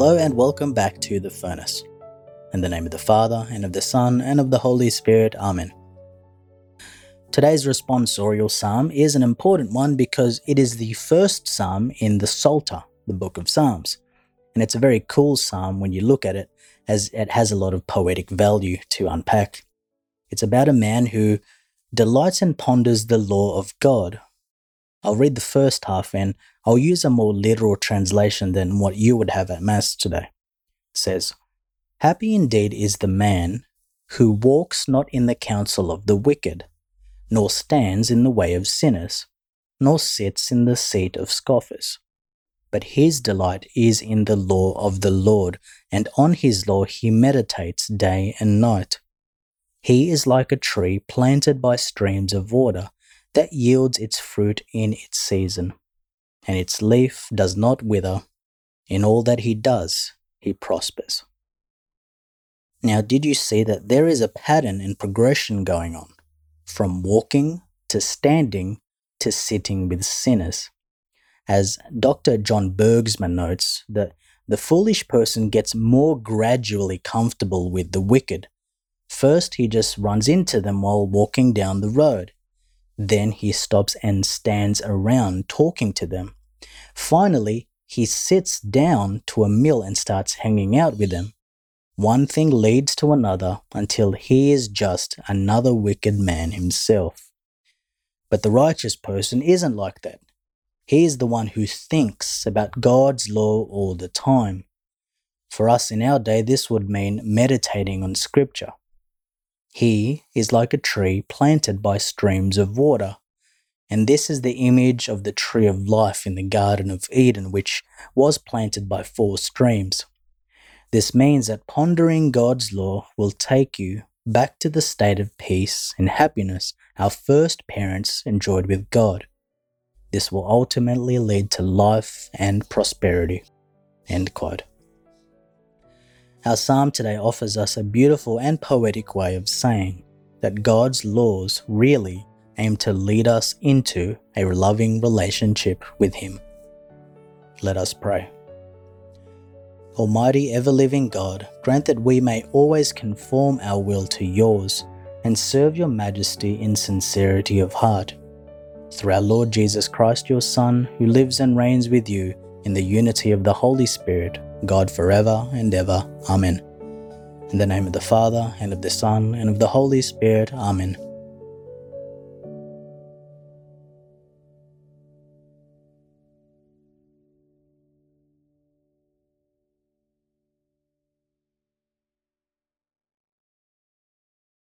Hello and welcome back to The Furnace. In the name of the Father, and of the Son, and of the Holy Spirit, Amen. Today's responsorial psalm is an important one because it is the first psalm in the Psalter, the book of Psalms. And it's a very cool psalm when you look at it, as it has a lot of poetic value to unpack. It's about a man who delights and ponders the law of God. I'll read the first half and I'll use a more literal translation than what you would have at Mass today. It says, Happy indeed is the man who walks not in the counsel of the wicked nor stands in the way of sinners, nor sits in the seat of scoffers. But his delight is in the law of the Lord, and on his law he meditates day and night. He is like a tree planted by streams of water that yields its fruit in its season, and its leaf does not wither. In all that he does, he prospers. Now, did you see that there is a pattern and progression going on? from walking to standing to sitting with sinners. As Dr. John Bergsma notes, that the foolish person gets more gradually comfortable with the wicked. First, he just runs into them while walking down the road. Then he stops and stands around talking to them. Finally, he sits down to a meal and starts hanging out with them. One thing leads to another until he is just another wicked man himself. But the righteous person isn't like that. He is the one who thinks about God's law all the time. For us in our day, this would mean meditating on Scripture. He is like a tree planted by streams of water. And this is the image of the tree of life in the Garden of Eden, which was planted by four streams. This means that pondering God's law will take you back to the state of peace and happiness our first parents enjoyed with God. This will ultimately lead to life and prosperity. End quote. Our psalm today offers us a beautiful and poetic way of saying that God's laws really aim to lead us into a loving relationship with Him. Let us pray. Almighty ever living God, grant that we may always conform our will to yours and serve your majesty in sincerity of heart. Through our Lord Jesus Christ, your Son, who lives and reigns with you in the unity of the Holy Spirit, God forever and ever. Amen. In the name of the Father, and of the Son, and of the Holy Spirit. Amen.